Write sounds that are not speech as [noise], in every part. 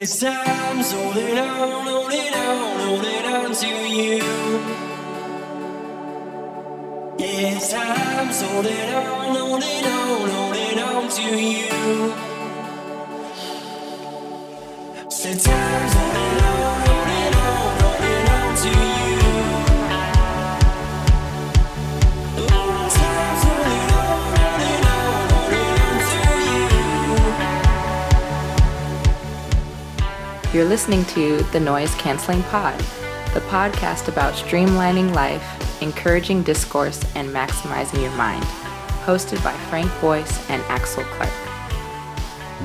It's time, so hold it on, hold it on, hold it on to you. It's time, so hold it on, hold it on, hold it on to you. It's time, so hold it on, You're listening to the Noise Canceling Pod, the podcast about streamlining life, encouraging discourse, and maximizing your mind. Hosted by Frank Boyce and Axel Clark.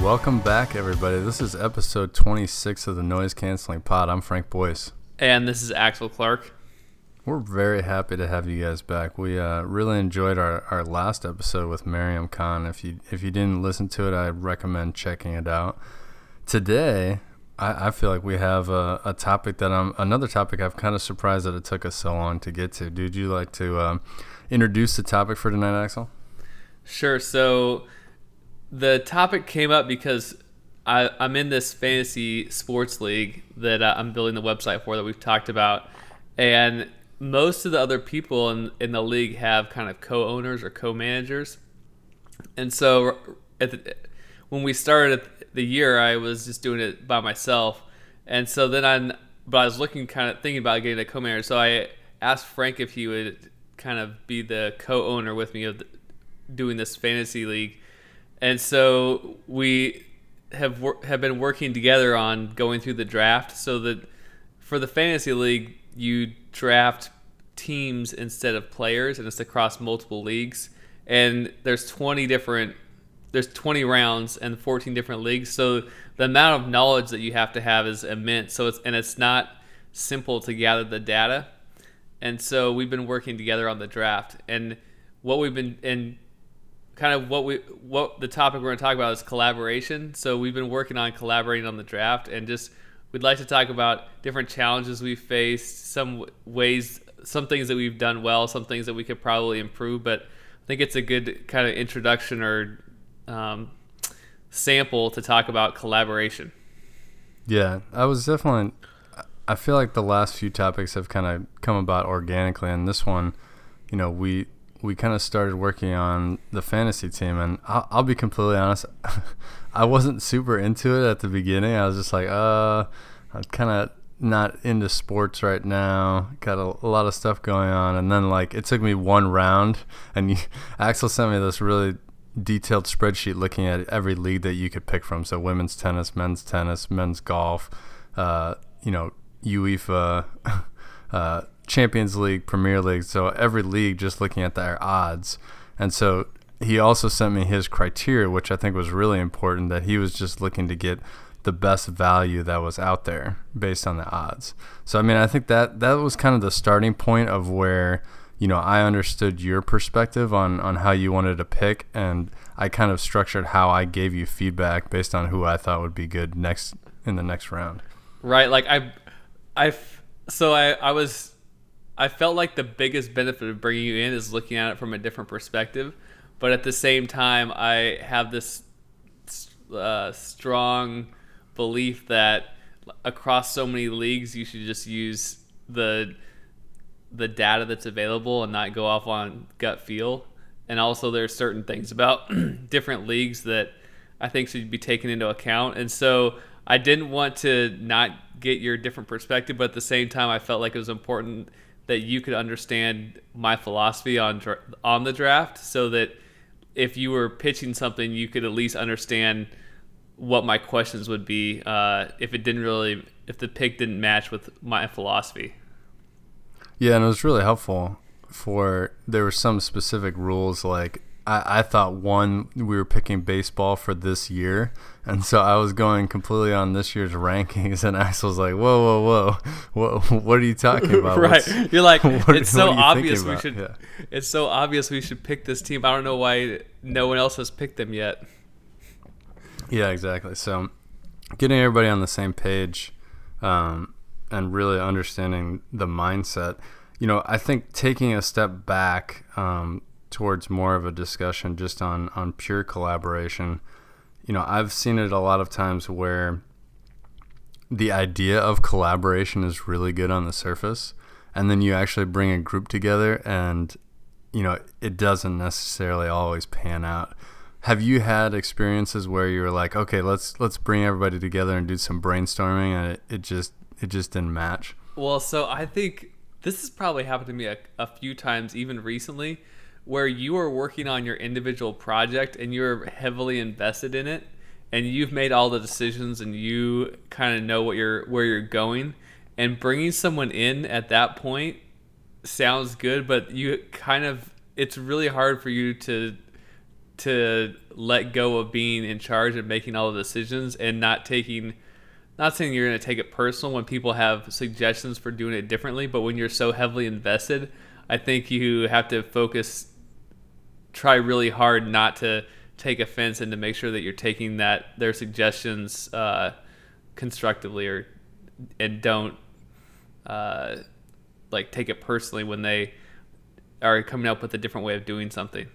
Welcome back, everybody. This is episode 26 of the Noise Canceling Pod. I'm Frank Boyce. And this is Axel Clark. We're very happy to have you guys back. We uh, really enjoyed our, our last episode with Mariam Khan. If you if you didn't listen to it, I recommend checking it out. Today, I, I feel like we have a, a topic that I'm another topic. I'm kind of surprised that it took us so long to get to. Dude, you like to um, introduce the topic for tonight, Axel? Sure. So the topic came up because I, I'm in this fantasy sports league that uh, I'm building the website for that we've talked about. And most of the other people in, in the league have kind of co owners or co managers. And so the, when we started the year, I was just doing it by myself. And so then I, but I was looking kind of thinking about getting a co manager. So I asked Frank if he would kind of be the co owner with me of the, doing this fantasy league. And so we have wor- have been working together on going through the draft so that for the fantasy league you draft teams instead of players and it's across multiple leagues and there's 20 different there's 20 rounds and 14 different leagues so the amount of knowledge that you have to have is immense so it's and it's not simple to gather the data and so we've been working together on the draft and what we've been and kind of what we what the topic we're going to talk about is collaboration. So we've been working on collaborating on the draft, and just we'd like to talk about different challenges we faced, some ways, some things that we've done well, some things that we could probably improve. But I think it's a good kind of introduction or um, sample to talk about collaboration. Yeah, I was definitely. I feel like the last few topics have kind of come about organically, and this one, you know, we we kind of started working on the fantasy team, and I'll, I'll be completely honest, [laughs] I wasn't super into it at the beginning. I was just like, uh, I'm kind of not into sports right now. Got a, a, lot of stuff going on, and then like it took me one round, and you, [laughs] Axel sent me this really detailed spreadsheet looking at every league that you could pick from. So women's tennis, men's tennis, men's golf, uh, you know, UEFA. [laughs] Uh, Champions League, Premier League, so every league just looking at their odds. And so he also sent me his criteria, which I think was really important that he was just looking to get the best value that was out there based on the odds. So I mean, I think that that was kind of the starting point of where you know I understood your perspective on on how you wanted to pick, and I kind of structured how I gave you feedback based on who I thought would be good next in the next round. Right. Like I, I, so I I was I felt like the biggest benefit of bringing you in is looking at it from a different perspective, but at the same time, I have this uh, strong belief that across so many leagues, you should just use the the data that's available and not go off on gut feel. And also, there's certain things about [clears throat] different leagues that I think should be taken into account. And so, I didn't want to not get your different perspective, but at the same time, I felt like it was important that you could understand my philosophy on on the draft, so that if you were pitching something, you could at least understand what my questions would be uh, if it didn't really if the pick didn't match with my philosophy. Yeah, and it was really helpful for there were some specific rules like I, I thought one we were picking baseball for this year, and so I was going completely on this year's rankings, and [laughs] Axel was like, "Whoa, whoa, whoa, what, what are you talking about?" [laughs] right? What's, You're like, [laughs] what, it's so obvious we should. Yeah. It's so obvious we should pick this team. I don't know why no one else has picked them yet. Yeah, exactly. So, getting everybody on the same page, um, and really understanding the mindset. You know, I think taking a step back. Um, towards more of a discussion just on on pure collaboration. You know, I've seen it a lot of times where the idea of collaboration is really good on the surface, and then you actually bring a group together, and you know it doesn't necessarily always pan out. Have you had experiences where you were like, okay, let's let's bring everybody together and do some brainstorming, and it, it just it just didn't match? Well, so I think this has probably happened to me a, a few times, even recently, where you are working on your individual project and you're heavily invested in it, and you've made all the decisions and you kind of know what you're where you're going, and bringing someone in at that point sounds good, but you kind of it's really hard for you to to let go of being in charge and making all the decisions and not taking not saying you're going to take it personal when people have suggestions for doing it differently, but when you're so heavily invested, I think you have to focus, try really hard not to take offense and to make sure that you're taking that their suggestions uh, constructively or and don't uh, like take it personally when they are coming up with a different way of doing something.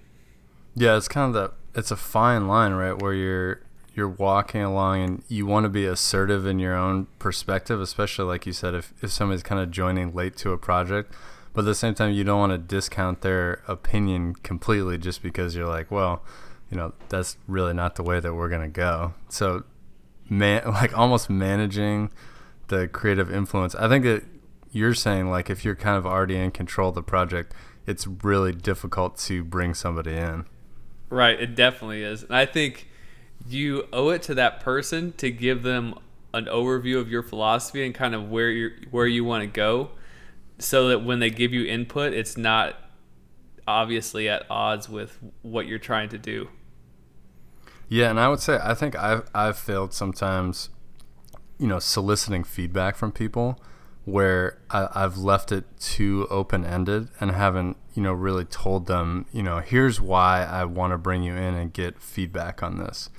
Yeah, it's kind of that. It's a fine line, right, where you're you're walking along and you want to be assertive in your own perspective, especially like you said, if, if somebody's kind of joining late to a project, but at the same time, you don't want to discount their opinion completely just because you're like, well, you know, that's really not the way that we're going to go. So, man, [laughs] like almost managing the creative influence. I think that you're saying, like, if you're kind of already in control of the project, it's really difficult to bring somebody in. Right, it definitely is. And I think you owe it to that person to give them an overview of your philosophy and kind of where you where you want to go so that when they give you input it's not obviously at odds with what you're trying to do. Yeah, and I would say I think I've I've failed sometimes, you know, soliciting feedback from people where I, I've left it too open ended and haven't you know really told them you know here's why I want to bring you in and get feedback on this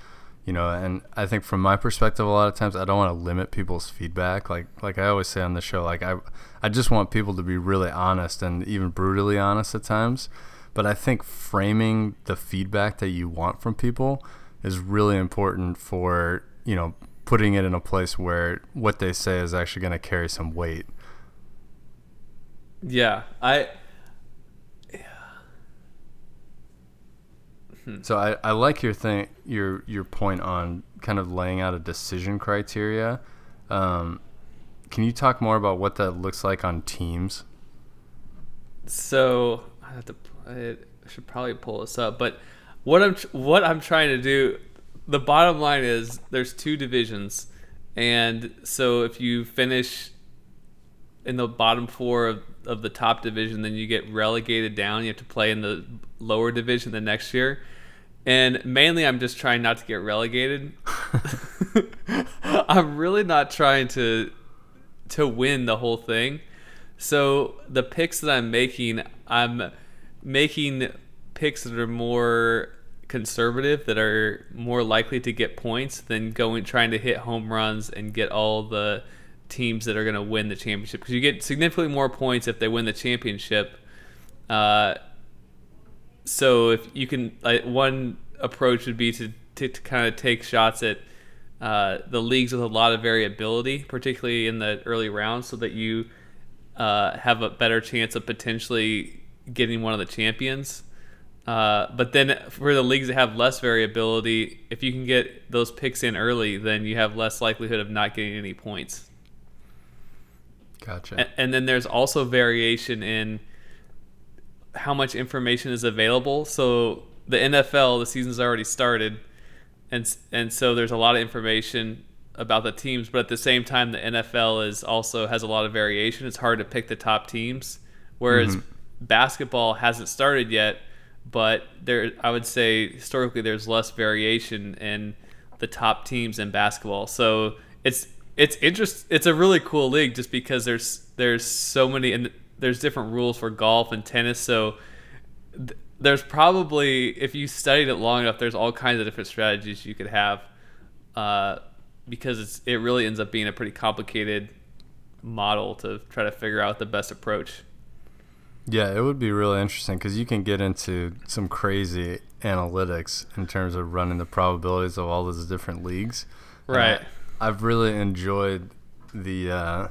you know and i think from my perspective a lot of times i don't want to limit people's feedback. Like like i always say on the show like i i just want people to be really honest and even brutally honest at times. But i think framing the feedback that you want from people is really important for you know putting it in a place where what they say is actually going to carry some weight. Yeah, I So I, I like your thing your your point on kind of laying out a decision criteria. Um, can you talk more about what that looks like on teams? so I have to I should probably pull this up, but what I'm what I'm trying to do the bottom line is there's two divisions. And so if you finish in the bottom four of, of the top division, then you get relegated down. You have to play in the lower division the next year. And mainly, I'm just trying not to get relegated. [laughs] [laughs] I'm really not trying to to win the whole thing. So the picks that I'm making, I'm making picks that are more conservative, that are more likely to get points than going trying to hit home runs and get all the teams that are going to win the championship. Because you get significantly more points if they win the championship. Uh, so if you can, like, one approach would be to, to, to kind of take shots at uh, the leagues with a lot of variability, particularly in the early rounds, so that you uh, have a better chance of potentially getting one of the champions. Uh, but then for the leagues that have less variability, if you can get those picks in early, then you have less likelihood of not getting any points. Gotcha. And, and then there's also variation in how much information is available. So the NFL, the season's already started, and and so there's a lot of information about the teams. But at the same time, the NFL is also has a lot of variation. It's hard to pick the top teams, whereas Mhm. basketball hasn't started yet. But there, I would say historically, there's less variation in the top teams in basketball. So it's it's interest. It's a really cool league just because there's there's so many and there's different rules for golf and tennis. So th- there's probably if you studied it long enough, there's all kinds of different strategies you could have. Uh, because it's it really ends up being a pretty complicated model to try to figure out the best approach. Yeah, it would be really interesting because you can get into some crazy analytics in terms of running the probabilities of all those different leagues. Right. I, I've really enjoyed the uh,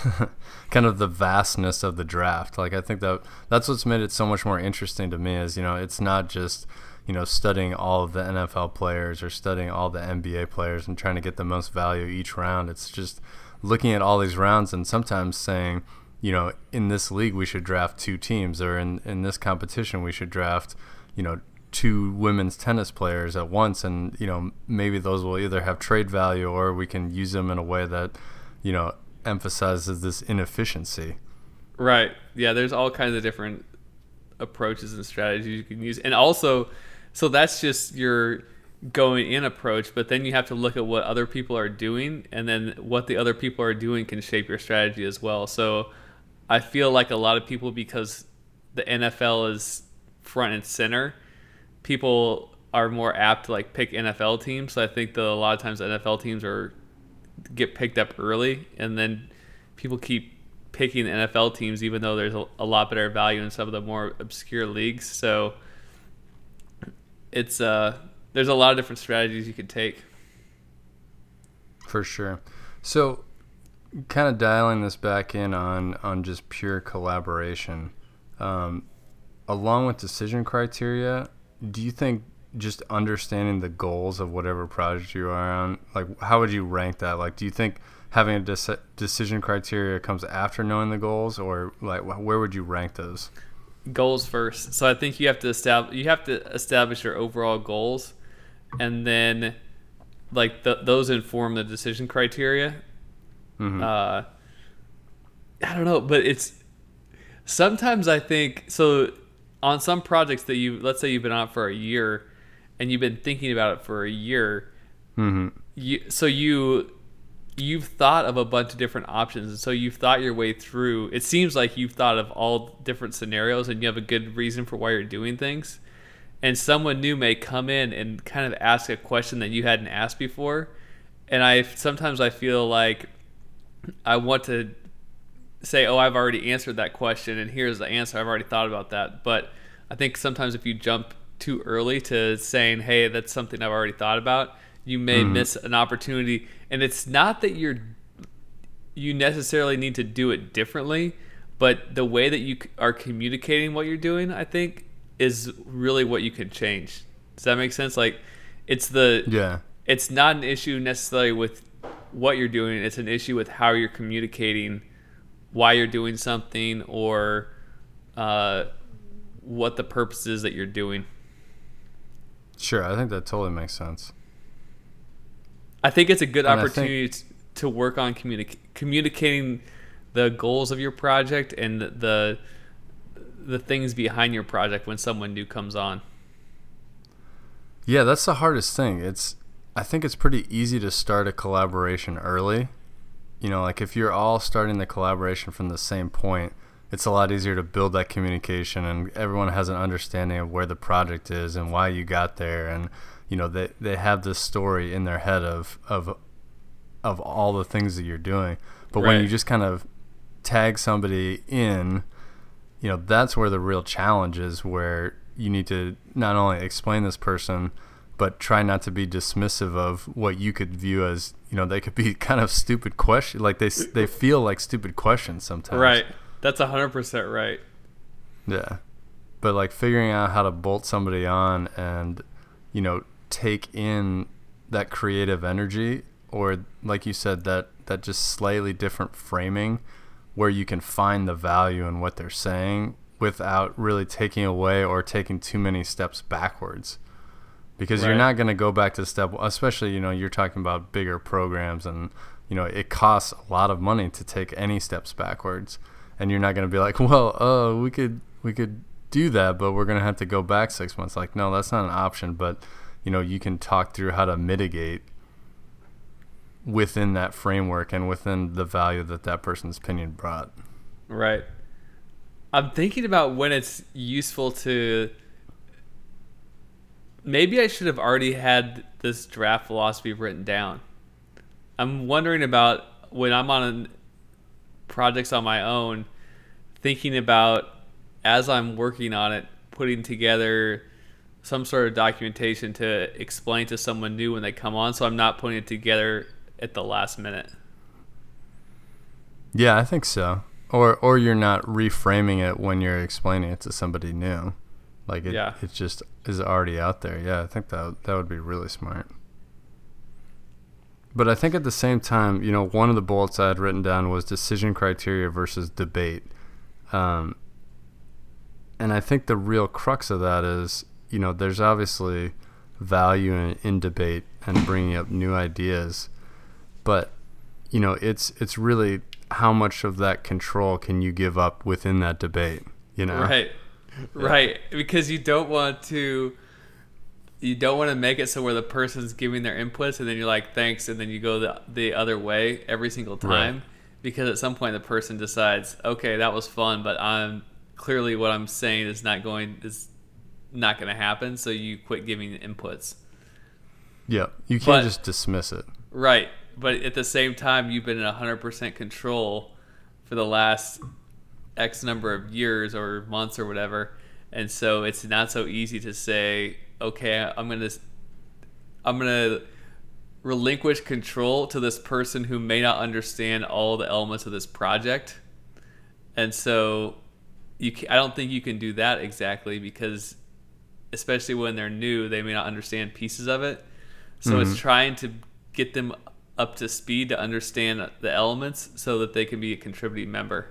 [laughs] kind of the vastness of the draft. Like I think that that's what's made it so much more interesting to me. Is you know it's not just you know studying all of the NFL players or studying all the NBA players and trying to get the most value each round. It's just looking at all these rounds and sometimes saying, you know, in this league we should draft two teams, or in in this competition we should draft, you know, two women's tennis players at once, and you know maybe those will either have trade value or we can use them in a way that, you know, emphasizes this inefficiency. Right. Yeah. There's all kinds of different approaches and strategies you can use, and also, so that's just your going in approach, but then you have to look at what other people are doing, and then what the other people are doing can shape your strategy as well. So I feel like a lot of people, because the NFL is front and center, people are more apt to like pick NFL teams. So I think that a lot of times NFL teams are get picked up early, and then people keep picking NFL teams, even though there's a, a lot better value in some of the more obscure leagues. So it's uh there's a lot of different strategies you could take. For sure. So, kind of dialing this back in on on just pure collaboration, um, along with decision criteria. Do you think just understanding the goals of whatever project you are on, like how would you rank that? Like, do you think having a de- decision criteria comes after knowing the goals, or like where would you rank those? Goals first. So I think you have to establish you have to establish your overall goals and then like the, those inform the decision criteria. Mm-hmm. Uh, I don't know, but it's sometimes I think so. On some projects that you let's say you've been on for a year, and you've been thinking about it for a year, mm-hmm. you so you you've thought of a bunch of different options and so you've thought your way through. It seems like you've thought of all different scenarios and you have a good reason for why you're doing things. And someone new may come in and kind of ask a question that you hadn't asked before. And i sometimes i feel like i want to say oh i've already answered that question and here's the answer. I've already thought about that. But i think sometimes if you jump too early to saying hey that's something i've already thought about you may mm. miss an opportunity and it's not that you're you necessarily need to do it differently but the way that you are communicating what you're doing i think is really what you can change. Does that make sense? Like, it's the yeah. It's not an issue necessarily with what you're doing. It's an issue with how you're communicating, why you're doing something, or uh, what the purpose is that you're doing. Sure, I think that totally makes sense. I think it's a good and opportunity think... to work on communi- communicating the goals of your project and the the things behind your project when someone new comes on. Yeah, that's the hardest thing. It's I think it's pretty easy to start a collaboration early. You know, like if you're all starting the collaboration from the same point, it's a lot easier to build that communication and everyone has an understanding of where the project is and why you got there and you know they, they have this story in their head of of of all the things that you're doing. But right. when you just kind of tag somebody in you know that's where the real challenge is where you need to not only explain this person but try not to be dismissive of what you could view as you know they could be [laughs] kind of stupid question like they they feel like stupid questions sometimes. Right that's 100% right. Yeah. But like figuring out how to bolt somebody on and you know take in that creative energy or like you said that that just slightly different framing where you can find the value in what they're saying without really taking away or taking too many steps backwards. Because right. you're not going to go back to step especially you know you're talking about bigger programs and you know it costs a lot of money to take any steps backwards and you're not going to be like [laughs] well uh we could we could do that but we're going to have to go back 6 months like no that's not an option but you know you can talk through how to mitigate within that framework and within the value that that person's opinion brought. Right. I'm thinking about when it's useful to. Maybe I should have already had this draft philosophy written down. I'm wondering about when I'm on projects on my own, thinking about as I'm working on it, putting together some sort of documentation to explain to someone new when they come on so I'm not putting it together at the last minute. Yeah, I think so. Or or you're not reframing it when you're explaining it to somebody new. Like it Yeah. it just is already out there. Yeah, I think that that would be really smart. But I think at the same time, you know, one of the bullets I had written down was decision criteria versus debate. Um, and I think the real crux of that is, you know, there's obviously value in, in debate and bringing up new ideas, but you know, it's it's really how much of that control can you give up within that debate, you know? Right. Right. Because you don't want to you don't want to make it so where the person's giving their inputs and then you're like thanks and then you go the the other way every single time Right. because at some point the person decides okay that was fun but I'm clearly what I'm saying is not going is not going to happen so you quit giving inputs Yeah, you can't But- just dismiss it. right but at the same time you've been in 100% control for the last x number of years or months or whatever and so it's not so easy to say okay i'm gonna i'm gonna relinquish control to this person who may not understand all the elements of this project. And so you ca i don't think you can do that exactly because especially when they're new they may not understand pieces of it. So it's mm-hmm. trying to get them up to speed to understand the elements so that they can be a contributing member.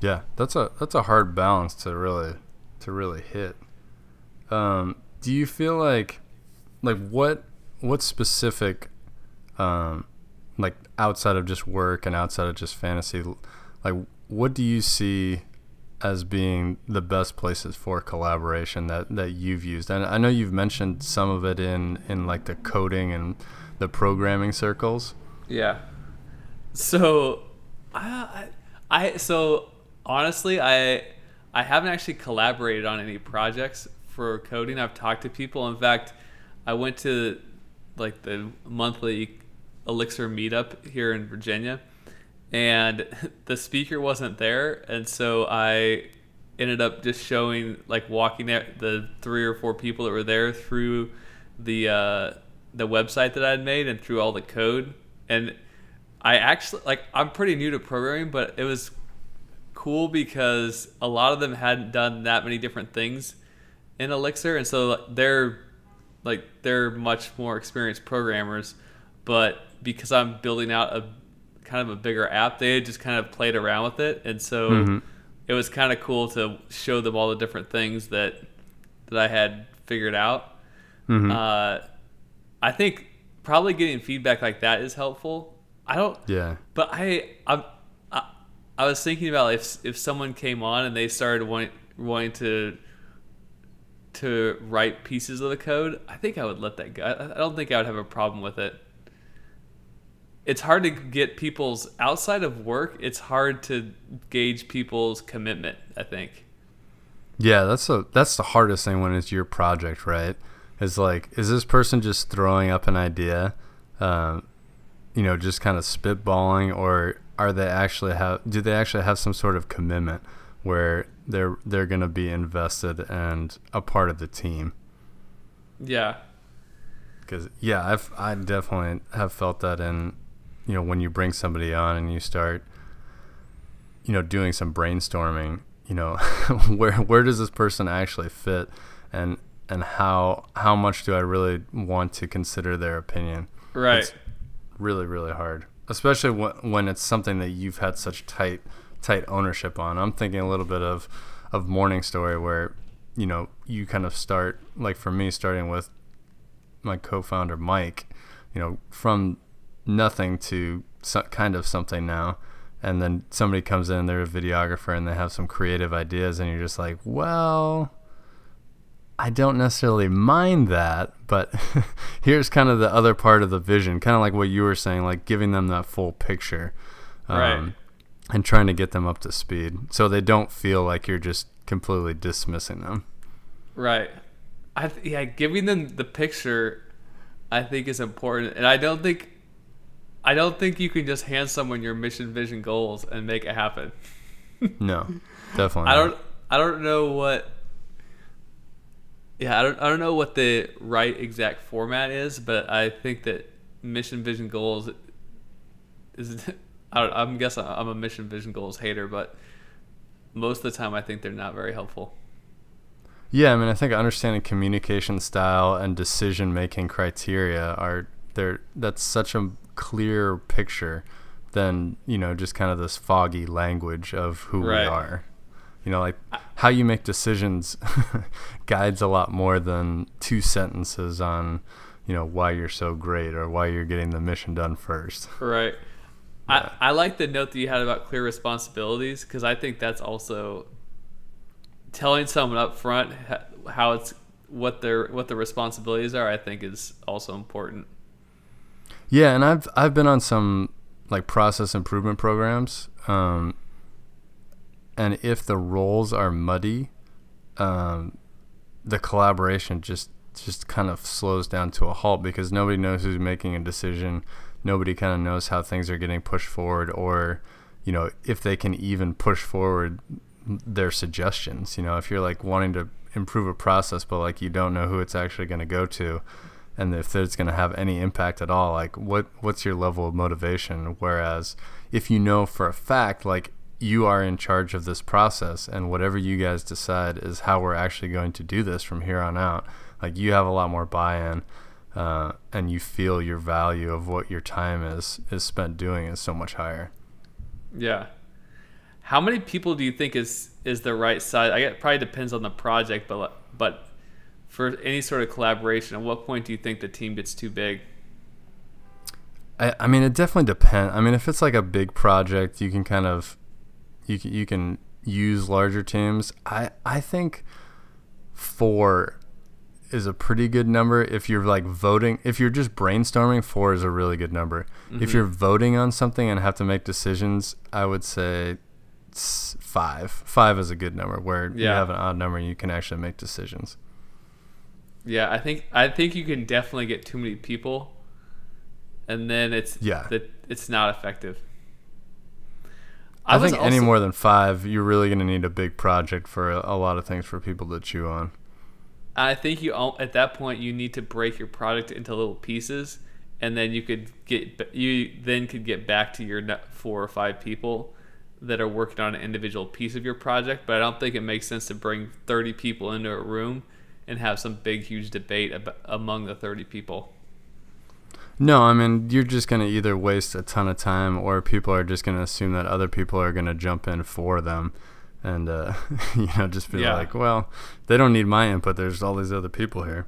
Yeah, that's a that's a hard balance to really to really hit. Um, do you feel like like what what specific um, like outside of just work and outside of just fantasy like what do you see as being the best places for collaboration that that you've used and I know you've mentioned some of it in in like the coding and the programming circles Yeah. So, I, I, so honestly, I, I haven't actually collaborated on any projects for coding. I've talked to people. In fact, I went to like the monthly Elixir meetup here in Virginia, and [laughs] the speaker wasn't there, and so I ended up just showing like walking the three or four people that were there through the uh, the website that I'd made and through all the code. And I actually like I'm pretty new to programming, but it was cool because a lot of them hadn't done that many different things in Elixir, and so they're like they're much more experienced programmers. But because I'm building out a kind of a bigger app, they just kind of played around with it, and so Mhm. it was kind of cool to show them all the different things that that I had figured out. Mhm. Uh, I think probably getting feedback like that is helpful. I don't, yeah but I I'm, I I was thinking about if if someone came on and they started wanting wanting to to write pieces of the code, I think I would let that go. I, don't think I would have a problem with it. It's hard to get people's outside of work. It's hard to gauge people's commitment. I think. Yeah, that's a that's the hardest thing when it's your project, right? Is like, is this person just throwing up an idea, um, you know, just kind of spitballing, or are they actually have? Do they actually have some sort of commitment where they're they're gonna be invested and a part of the team? Yeah. Because yeah, I've I definitely have felt that in, you know, when you bring somebody on and you start, you know, doing some brainstorming, you know, [laughs] where where does this person actually fit, and and how how much do I really want to consider their opinion? Right. It's really really hard, especially when when it's something that you've had such tight tight ownership on. I'm thinking a little bit of of Morning Story where you know you kind of start like for me starting with my co-founder Mike, you know, from nothing to so, kind of something now, and then somebody comes in, they're a videographer, and they have some creative ideas, and you're just like, well, I don't necessarily mind that, but [laughs] here's kind of the other part of the vision, kind of like what you were saying, like giving them that full picture, um, Right. And trying to get them up to speed, so they don't feel like you're just completely dismissing them. Right. I th- yeah, giving them the picture, I think is important, and I don't think, I don't think you can just hand someone your mission, vision, goals and make it happen. [laughs] No, definitely. I not. don't, I don't know what. Yeah, I don't, I don't know what the right exact format is, but I think that mission, vision, goals is [laughs] I I'm guessing I'm a mission vision goals hater, but most of the time I think they're not very helpful. Yeah, I mean, I think understanding communication style and decision making criteria are there. That's such a clear picture than you know just kind of this foggy language of who Right. we are. You know, like how you make decisions [laughs] guides a lot more than two sentences on you know why you're so great or why you're getting the mission done first. Right. I, I like the note that you had about clear responsibilities because I think that's also telling someone up front how it's what their what the responsibilities are. I think is also important. Yeah, and I've I've been on some like process improvement programs, um, and if the roles are muddy, um, the collaboration just just kind of slows down to a halt because nobody knows who's making a decision. Nobody kind of knows how things are getting pushed forward, or you know if they can even push forward their suggestions. You know, if you're like wanting to improve a process, but like you don't know who it's actually going to go to, and if it's going to have any impact at all, like what what's your level of motivation? Whereas if you know for a fact, like you are in charge of this process, and whatever you guys decide is how we're actually going to do this from here on out. Like you have a lot more buy-in, uh, and you feel your value of what your time is is spent doing is so much higher. Yeah. How many people do you think is is the right size? I it probably depends on the project, but but for any sort of collaboration, at what point do you think the team gets too big? I, I mean, it definitely depends. I mean, if it's like a big project, you can kind of you can, you can use larger teams. I I think four is a pretty good number if you're like voting. If you're just brainstorming, four is a really good number. If mm-hmm. you're voting on something and have to make decisions, I would say five. Five is a good number where you have an odd number and you can actually make decisions. Yeah, I think I think you can definitely get too many people, and then it's Yeah. that it's not effective. I, was think any more than five, you're really going to need a big project for a, a lot of things for people to chew on. I think you at that point you need to break your product into little pieces, and then you could get you then could get back to your four or five people that are working on an individual piece of your project. But I don't think it makes sense to bring thirty people into a room and have some big huge debate ab- among the thirty people. No, I mean you're just gonna either waste a ton of time, or people are just gonna assume that other people are gonna jump in for them, and uh, [laughs] you know just be Yeah. like, well, they don't need my input. There's all these other people here.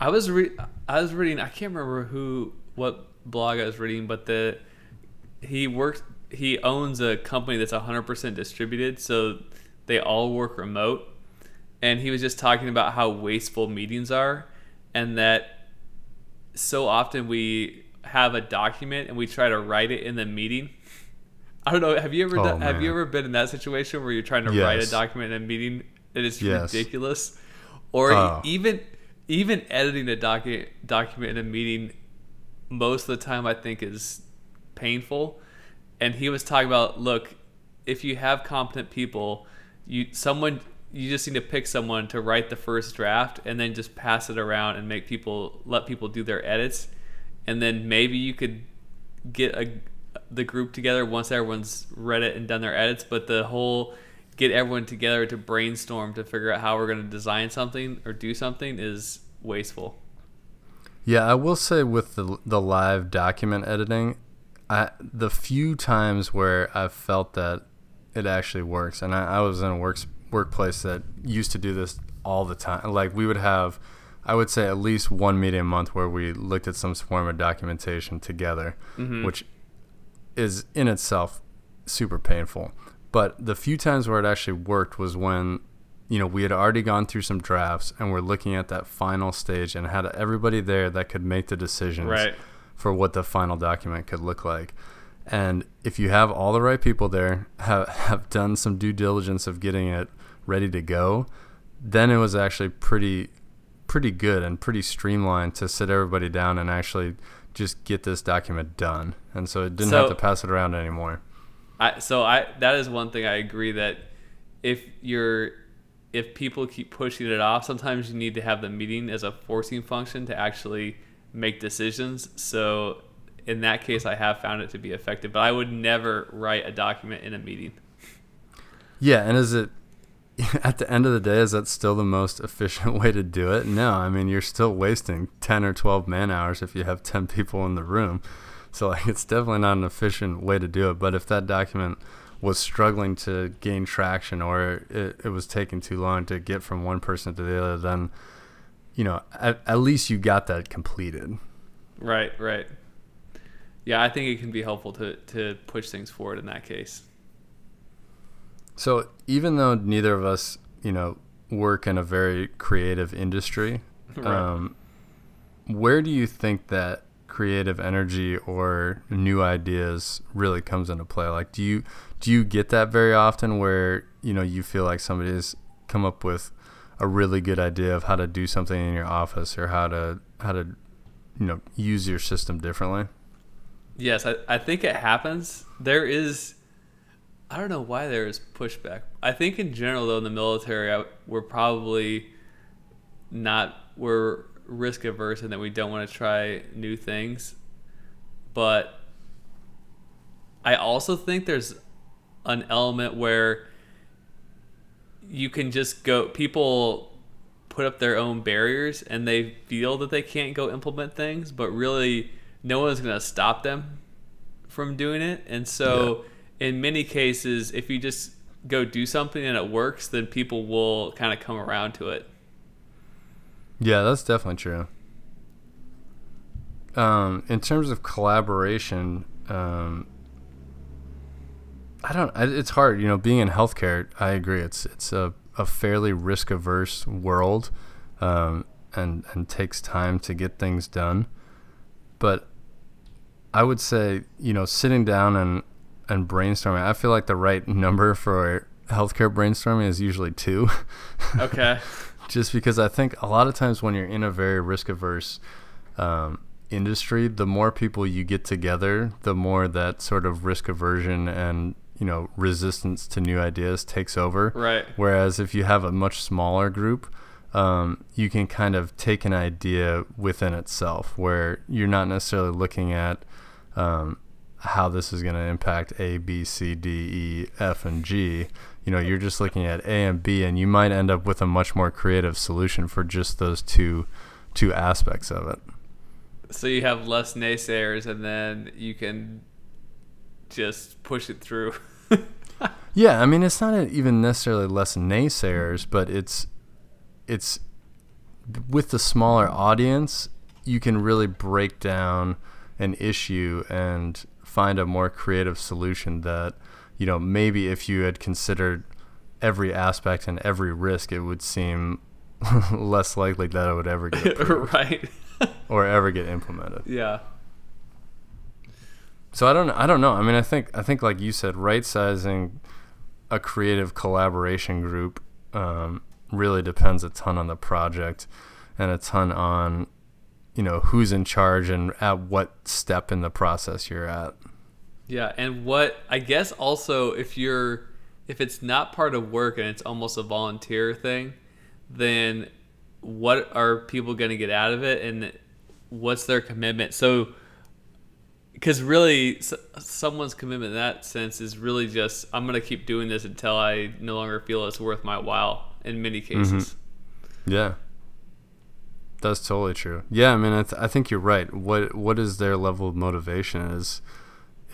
I was re- I was reading. I can't remember who what blog I was reading, but the he works. He owns a company that's 100% distributed, so they all work remote. And he was just talking about how wasteful meetings are, and that so often we have a document and we try to write it in the meeting. I don't know. Have you ever Oh, done, have you ever been in that situation where you're trying to write a document in a meeting and it's Yes. ridiculous, or Oh. even even editing a docu- document in a meeting most of the time I think is painful. And he was talking about, look, if you have competent people, you someone you just need to pick someone to write the first draft and then just pass it around and make people let people do their edits and then maybe you could get a the group together once everyone's read it and done their edits but the whole get everyone together to brainstorm to figure out how we're going to design something or do something is wasteful Yeah, I will say with the the live document editing, I the few times where I've felt that it actually works, and I, I was in a works workplace that used to do this all the time. Like we would have, I would say at least one meeting a month where we looked at some form of documentation together, mm-hmm. which is in itself super painful. But the few times where it actually worked was when, you know, we had already gone through some drafts and we're looking at that final stage and had everybody there that could make the decisions Right. for what the final document could look like. And if you have all the right people there, have, have done some due diligence of getting it ready to go, then it was actually pretty pretty good and pretty streamlined to sit everybody down and actually just get this document done. And so it didn't So- have to pass it around anymore. I so I that is one thing I agree that if you're if people keep pushing it off, sometimes you need to have the meeting as a forcing function to actually make decisions. So in that case, I have found it to be effective. But I would never write a document in a meeting. Yeah, and is it [laughs] at the end of the day is that still the most efficient [laughs] way to do it? No, I mean you're still wasting 10 or 12 man hours if you have 10 people in the room. So like it's definitely not an efficient way to do it, but if that document was struggling to gain traction or it, it was taking too long to get from one person to the other, then you know, at, at least you got that completed. Right, right. Yeah, I think it can be helpful to, to push things forward in that case. So even though neither of us, you know, work in a very creative industry, [laughs] Right. um, where do you think that creative energy or new ideas really comes into play? Like, do you do you get that very often, where you know you feel like somebody's come up with a really good idea of how to do something in your office or how to how to you know use your system differently? Yes, I, I think it happens. There is, I don't know why there is pushback. I think in general, though, in the military, I, we're probably not, we're risk averse and that we don't want to try new things. But I also think there's an element where you can just go, people put up their own barriers and they feel that they can't go implement things, but really no one's going to stop them from doing it. And so, in many cases, if you just go do something and it works, then people will kind of come around to it. Yeah, that's definitely true. Um, in terms of collaboration, um, I don't. It's hard, you know. Being in healthcare, I agree. It's it's a, a fairly risk averse world, um, and and takes time to get things done. But I would say, you know, sitting down and and brainstorming. I feel like the right number for healthcare brainstorming is usually two. Okay. [laughs] just because I think a lot of times when you're in a very risk averse um, industry, the more people you get together, the more that sort of risk aversion and you know resistance to new ideas takes over. Right. Whereas if you have a much smaller group, um, you can kind of take an idea within itself, where you're not necessarily looking at um, how this is going to impact A, B, C, D, E, F, and G. You know, you're just looking at A and B, and you might end up with a much more creative solution for just those two two aspects of it. So you have less naysayers and then you can just push it through. [laughs] Yeah, I mean, it's not even necessarily less naysayers, but it's it's with the smaller audience, you can really break down an issue and find a more creative solution that you know maybe if you had considered every aspect and every risk, it would seem [laughs] less likely that it would ever get [laughs] right. [laughs] or ever get implemented. yeah. So I don't I don't know. I mean, I think I think like you said, right sizing a creative collaboration group um, really depends a ton on the project and a ton on you know who's in charge and at what step in the process you're at. Yeah, and what I guess also if you're if it's not part of work and it's almost a volunteer thing, then what are people going to get out of it and what's their commitment? So because really s- someone's commitment in that sense is really just I'm going to keep doing this until I no longer feel it's worth my while in many mm-hmm. cases. Yeah. That's totally true. Yeah, I mean, I, th- I think you're right. What what is their level of motivation is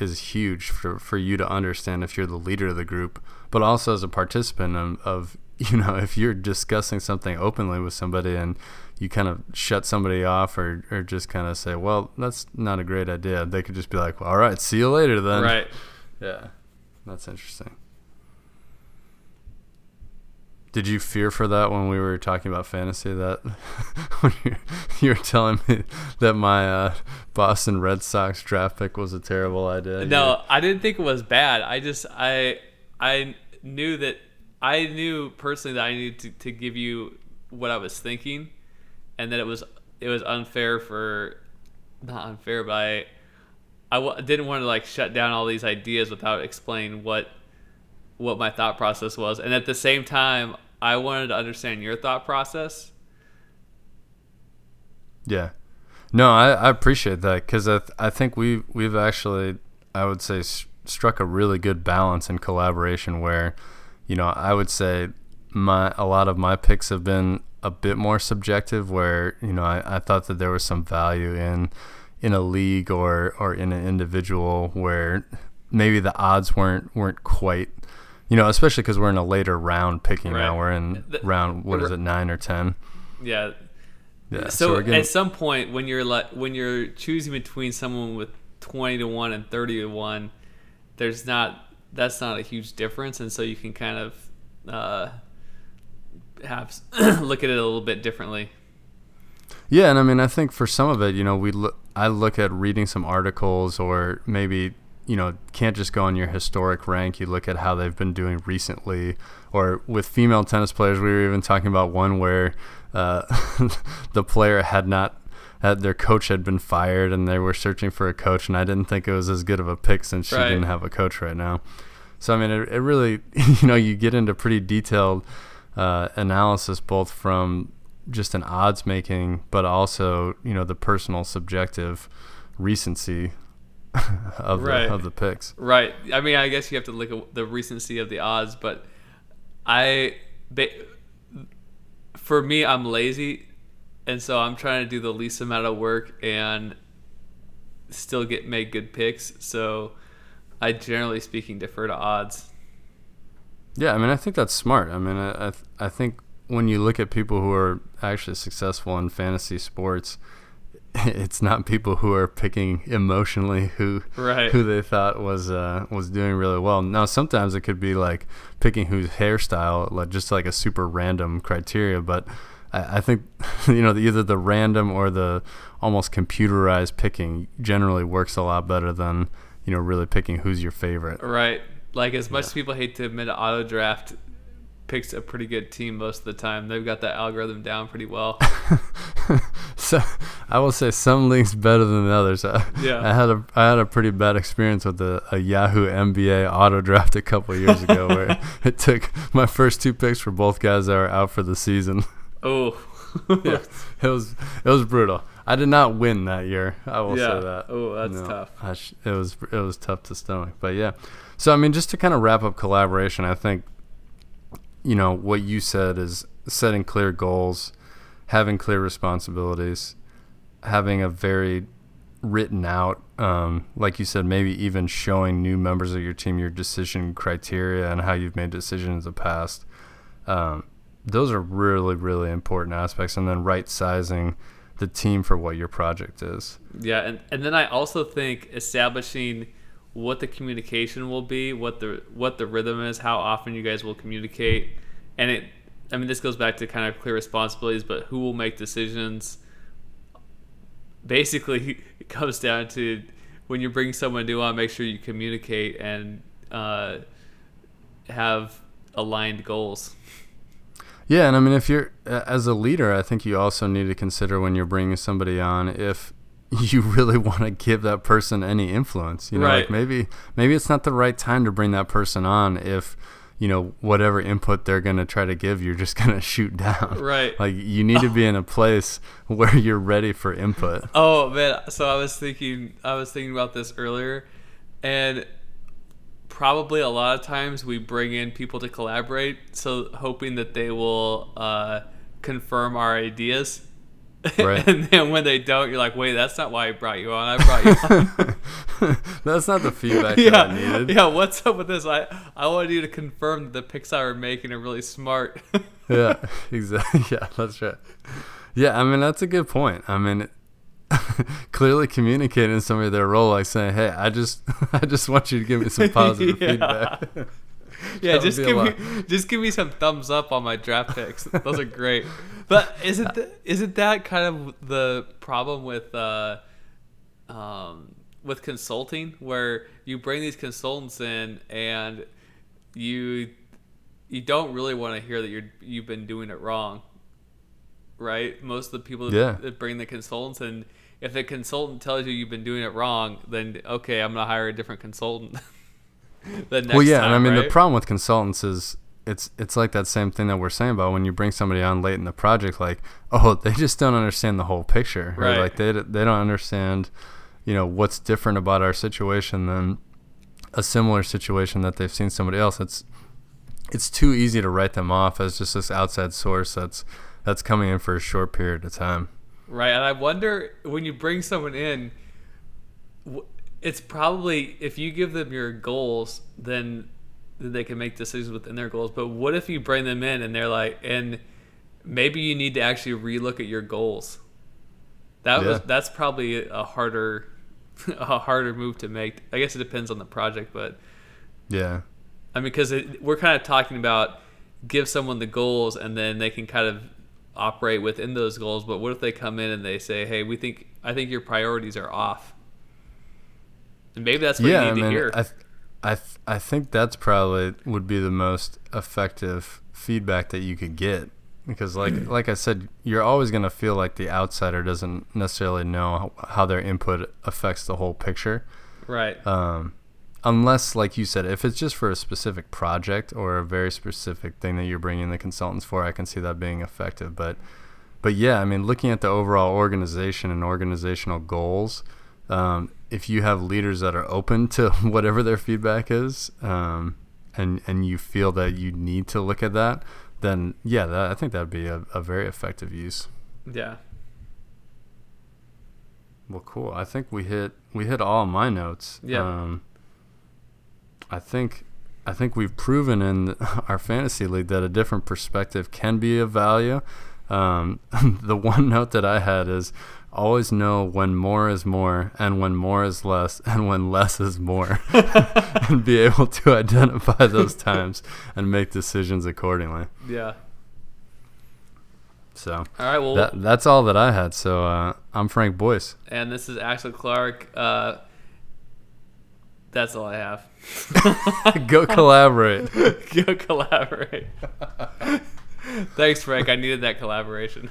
is huge for, for you to understand if you're the leader of the group, but also as a participant of, of [laughs] you know if you're discussing something openly with somebody and you kind of shut somebody off or, or just kind of say, well, that's not a great idea. They could just be like, well, all right, see you later then. Right. Yeah, that's interesting. Did you fear for that when we were talking about fantasy? That [laughs] when you, you were telling me that my uh, Boston Red Sox draft pick was a terrible idea. No, I didn't think it was bad. I just I I knew that I knew personally that I needed to, to give you what I was thinking, and that it was it was unfair for not unfair, but I I w- didn't want to like shut down all these ideas without explaining what what my thought process was, and at the same time, I wanted to understand your thought process. Yeah, No, I, I appreciate that because I, th- I think we we've actually I would say s- struck a really good balance in collaboration where, you know, I would say my a lot of my picks have been a bit more subjective where you know I, I thought that there was some value in in a league or or in an individual where maybe the odds weren't weren't quite you know especially because we're in a later round picking now we're in The- round what is it nine or ten Yeah. yeah So, we're getting- at some point, when you're like when you're choosing between someone with twenty to one and thirty to one, there's not that's not a huge difference, and so you can kind of uh, have [coughs] look at it a little bit differently. Yeah, and I mean, I think for some of it, you know, we look, I look at reading some articles, or maybe you know, can't just go on your historic rank. You look at how they've been doing recently, or with female tennis players. We were even talking about one where uh, [laughs] the player had not. Had their coach had been fired, and they were searching for a coach, and I didn't think it was as good of a pick since she Right. didn't have a coach right now. So I mean, it, it really, [laughs] you know, you get into pretty detailed uh, analysis both from just an odds making, but also you know the personal subjective recency of Right. the of the picks. Right. I mean, I guess you have to look at the recency of the odds, but I, ba- for me, I'm lazy, and so I'm trying to do the least amount of work and still get make good picks. So I, generally speaking, defer to odds. Yeah, I mean, I think that's smart. I mean, I I, th- I think when you look at people who are actually successful in fantasy sports, [laughs] it's not people who are picking emotionally who Right. who they thought was uh, was doing really well. Now, sometimes it could be like picking whose hairstyle, like just like a super random criteria. But I, I think [laughs] you know either the random or the almost computerized picking generally works a lot better than you know really picking who's your favorite. Right. Like as much as people hate to admit, it, auto draft picks a pretty good team most of the time. They've got that algorithm down pretty well. [laughs] so I will say some leagues better than others. I, Yeah. I had a I had a pretty bad experience with a, a Yahoo NBA auto draft a couple years ago where [laughs] it took my first two picks for both guys that were out for the season. [laughs] Oh. yeah, it was it was brutal. I did not win that year. I will Yeah. say that. Oh, that's tough. I sh- it was it was tough to stomach, but yeah. So I mean, just to kind of wrap up collaboration, I think you know what you said is setting clear goals, having clear responsibilities, having a very written out, um, like you said, maybe even showing new members of your team your decision criteria and how you've made decisions in the past. Um, those are really really important aspects, and then right sizing the team for what your project is. Yeah, and, and then I also think establishing what the communication will be, what the what the rhythm is, how often you guys will communicate, and it. I mean, this goes back to kind of clear responsibilities, but who will make decisions? Basically, [laughs] it comes down to when you bring someone new on, make sure you communicate and uh, have aligned goals. Yeah, and I mean, if you're as a leader, I think you also need to consider when you're bringing somebody on if [laughs] you really want to give that person any influence. You know, like Right. maybe maybe it's not the right time to bring that person on if you know whatever input they're gonna try to give, you're just [laughs] gonna shoot down. Right. Like you need to be in a place [laughs] where you're ready for input. Oh man, so I was thinking I was thinking about this earlier and probably a lot of times we bring in people to collaborate so hoping that they will uh, confirm our ideas. Right. [laughs] and then when they don't, you're like, wait, that's not why I brought you on. I brought you on. [laughs] That's not the feedback that I yeah, needed. yeah. What's up with this? I I wanted you to confirm that the picks I were making are really smart. [laughs] yeah, exactly. Yeah, that's right. Yeah, I mean that's a good point. I mean, clearly communicating somebody their role, like saying, "Hey, I just, I just want you to give me some positive Yeah. feedback." [laughs] Yeah, just give lot. me [laughs] just give me some thumbs up on my draft picks. Those are great. But isn't [laughs] th- isn't that kind of the problem with uh, um, with consulting, where you bring these consultants in and you you don't really want to hear that you're you've been doing it wrong, right? Most of the people that- Yeah. that bring the consultants and if the consultant tells you you've been doing it wrong, then okay, I'm gonna hire a different consultant. The next well, yeah, time, and I mean right? the problem with consultants is it's it's like that same thing that we're saying about when you bring somebody on late in the project, like [laughs] oh they just don't understand the whole picture, Right. like they they don't understand, you know what's different about our situation than a similar situation that they've seen somebody else. It's it's too easy to write them off as just this outside source that's that's coming in for a short period of time. Right, and I wonder when you bring someone in, it's probably if you give them your goals, then then they can make decisions within their goals. But what if you bring them in and they're like, and maybe you need to actually relook at your goals. That was that's probably a harder [laughs] a harder move to make. I guess it depends on the project, but Yeah. I mean, because we're kind of talking about give someone the goals and then they can kind of operate within those goals. But what if they come in and they say, "Hey, we think I think your priorities are off," and maybe that's what yeah, you need I mean, to hear. I, th- I, th- I think that's probably would be the most effective feedback that you could get because, like, [clears throat] like I said, you're always gonna feel like the outsider doesn't necessarily know how, how their input affects the whole picture, right. um, unless, like you said, if it's just for a specific project or a very specific thing that you're bringing the consultants for, I can see that being effective. But, but yeah, I mean, looking at the overall organization and organizational goals, um, if you have leaders that are open to [laughs] whatever their feedback is, um, and and you feel that you need to look at that, then yeah, that, I think that'd be a, a very effective use. yeah. Well, cool. I think we hit we hit all my notes. Yeah. Um, I think I think we've proven in [laughs] our fantasy league that a different perspective can be of value. Um, [laughs] the one note that I had is always know when more is more and when more is less [laughs] and when less is more [laughs] and be able to identify those [laughs] times and make decisions accordingly. Yeah. So All right. Well, that that's all that I had. So uh, I'm Frank Boyce. and this is Axel Clark. Uh, that's all I have. Go collaborate. Go collaborate. Thanks, Frank. I needed that collaboration.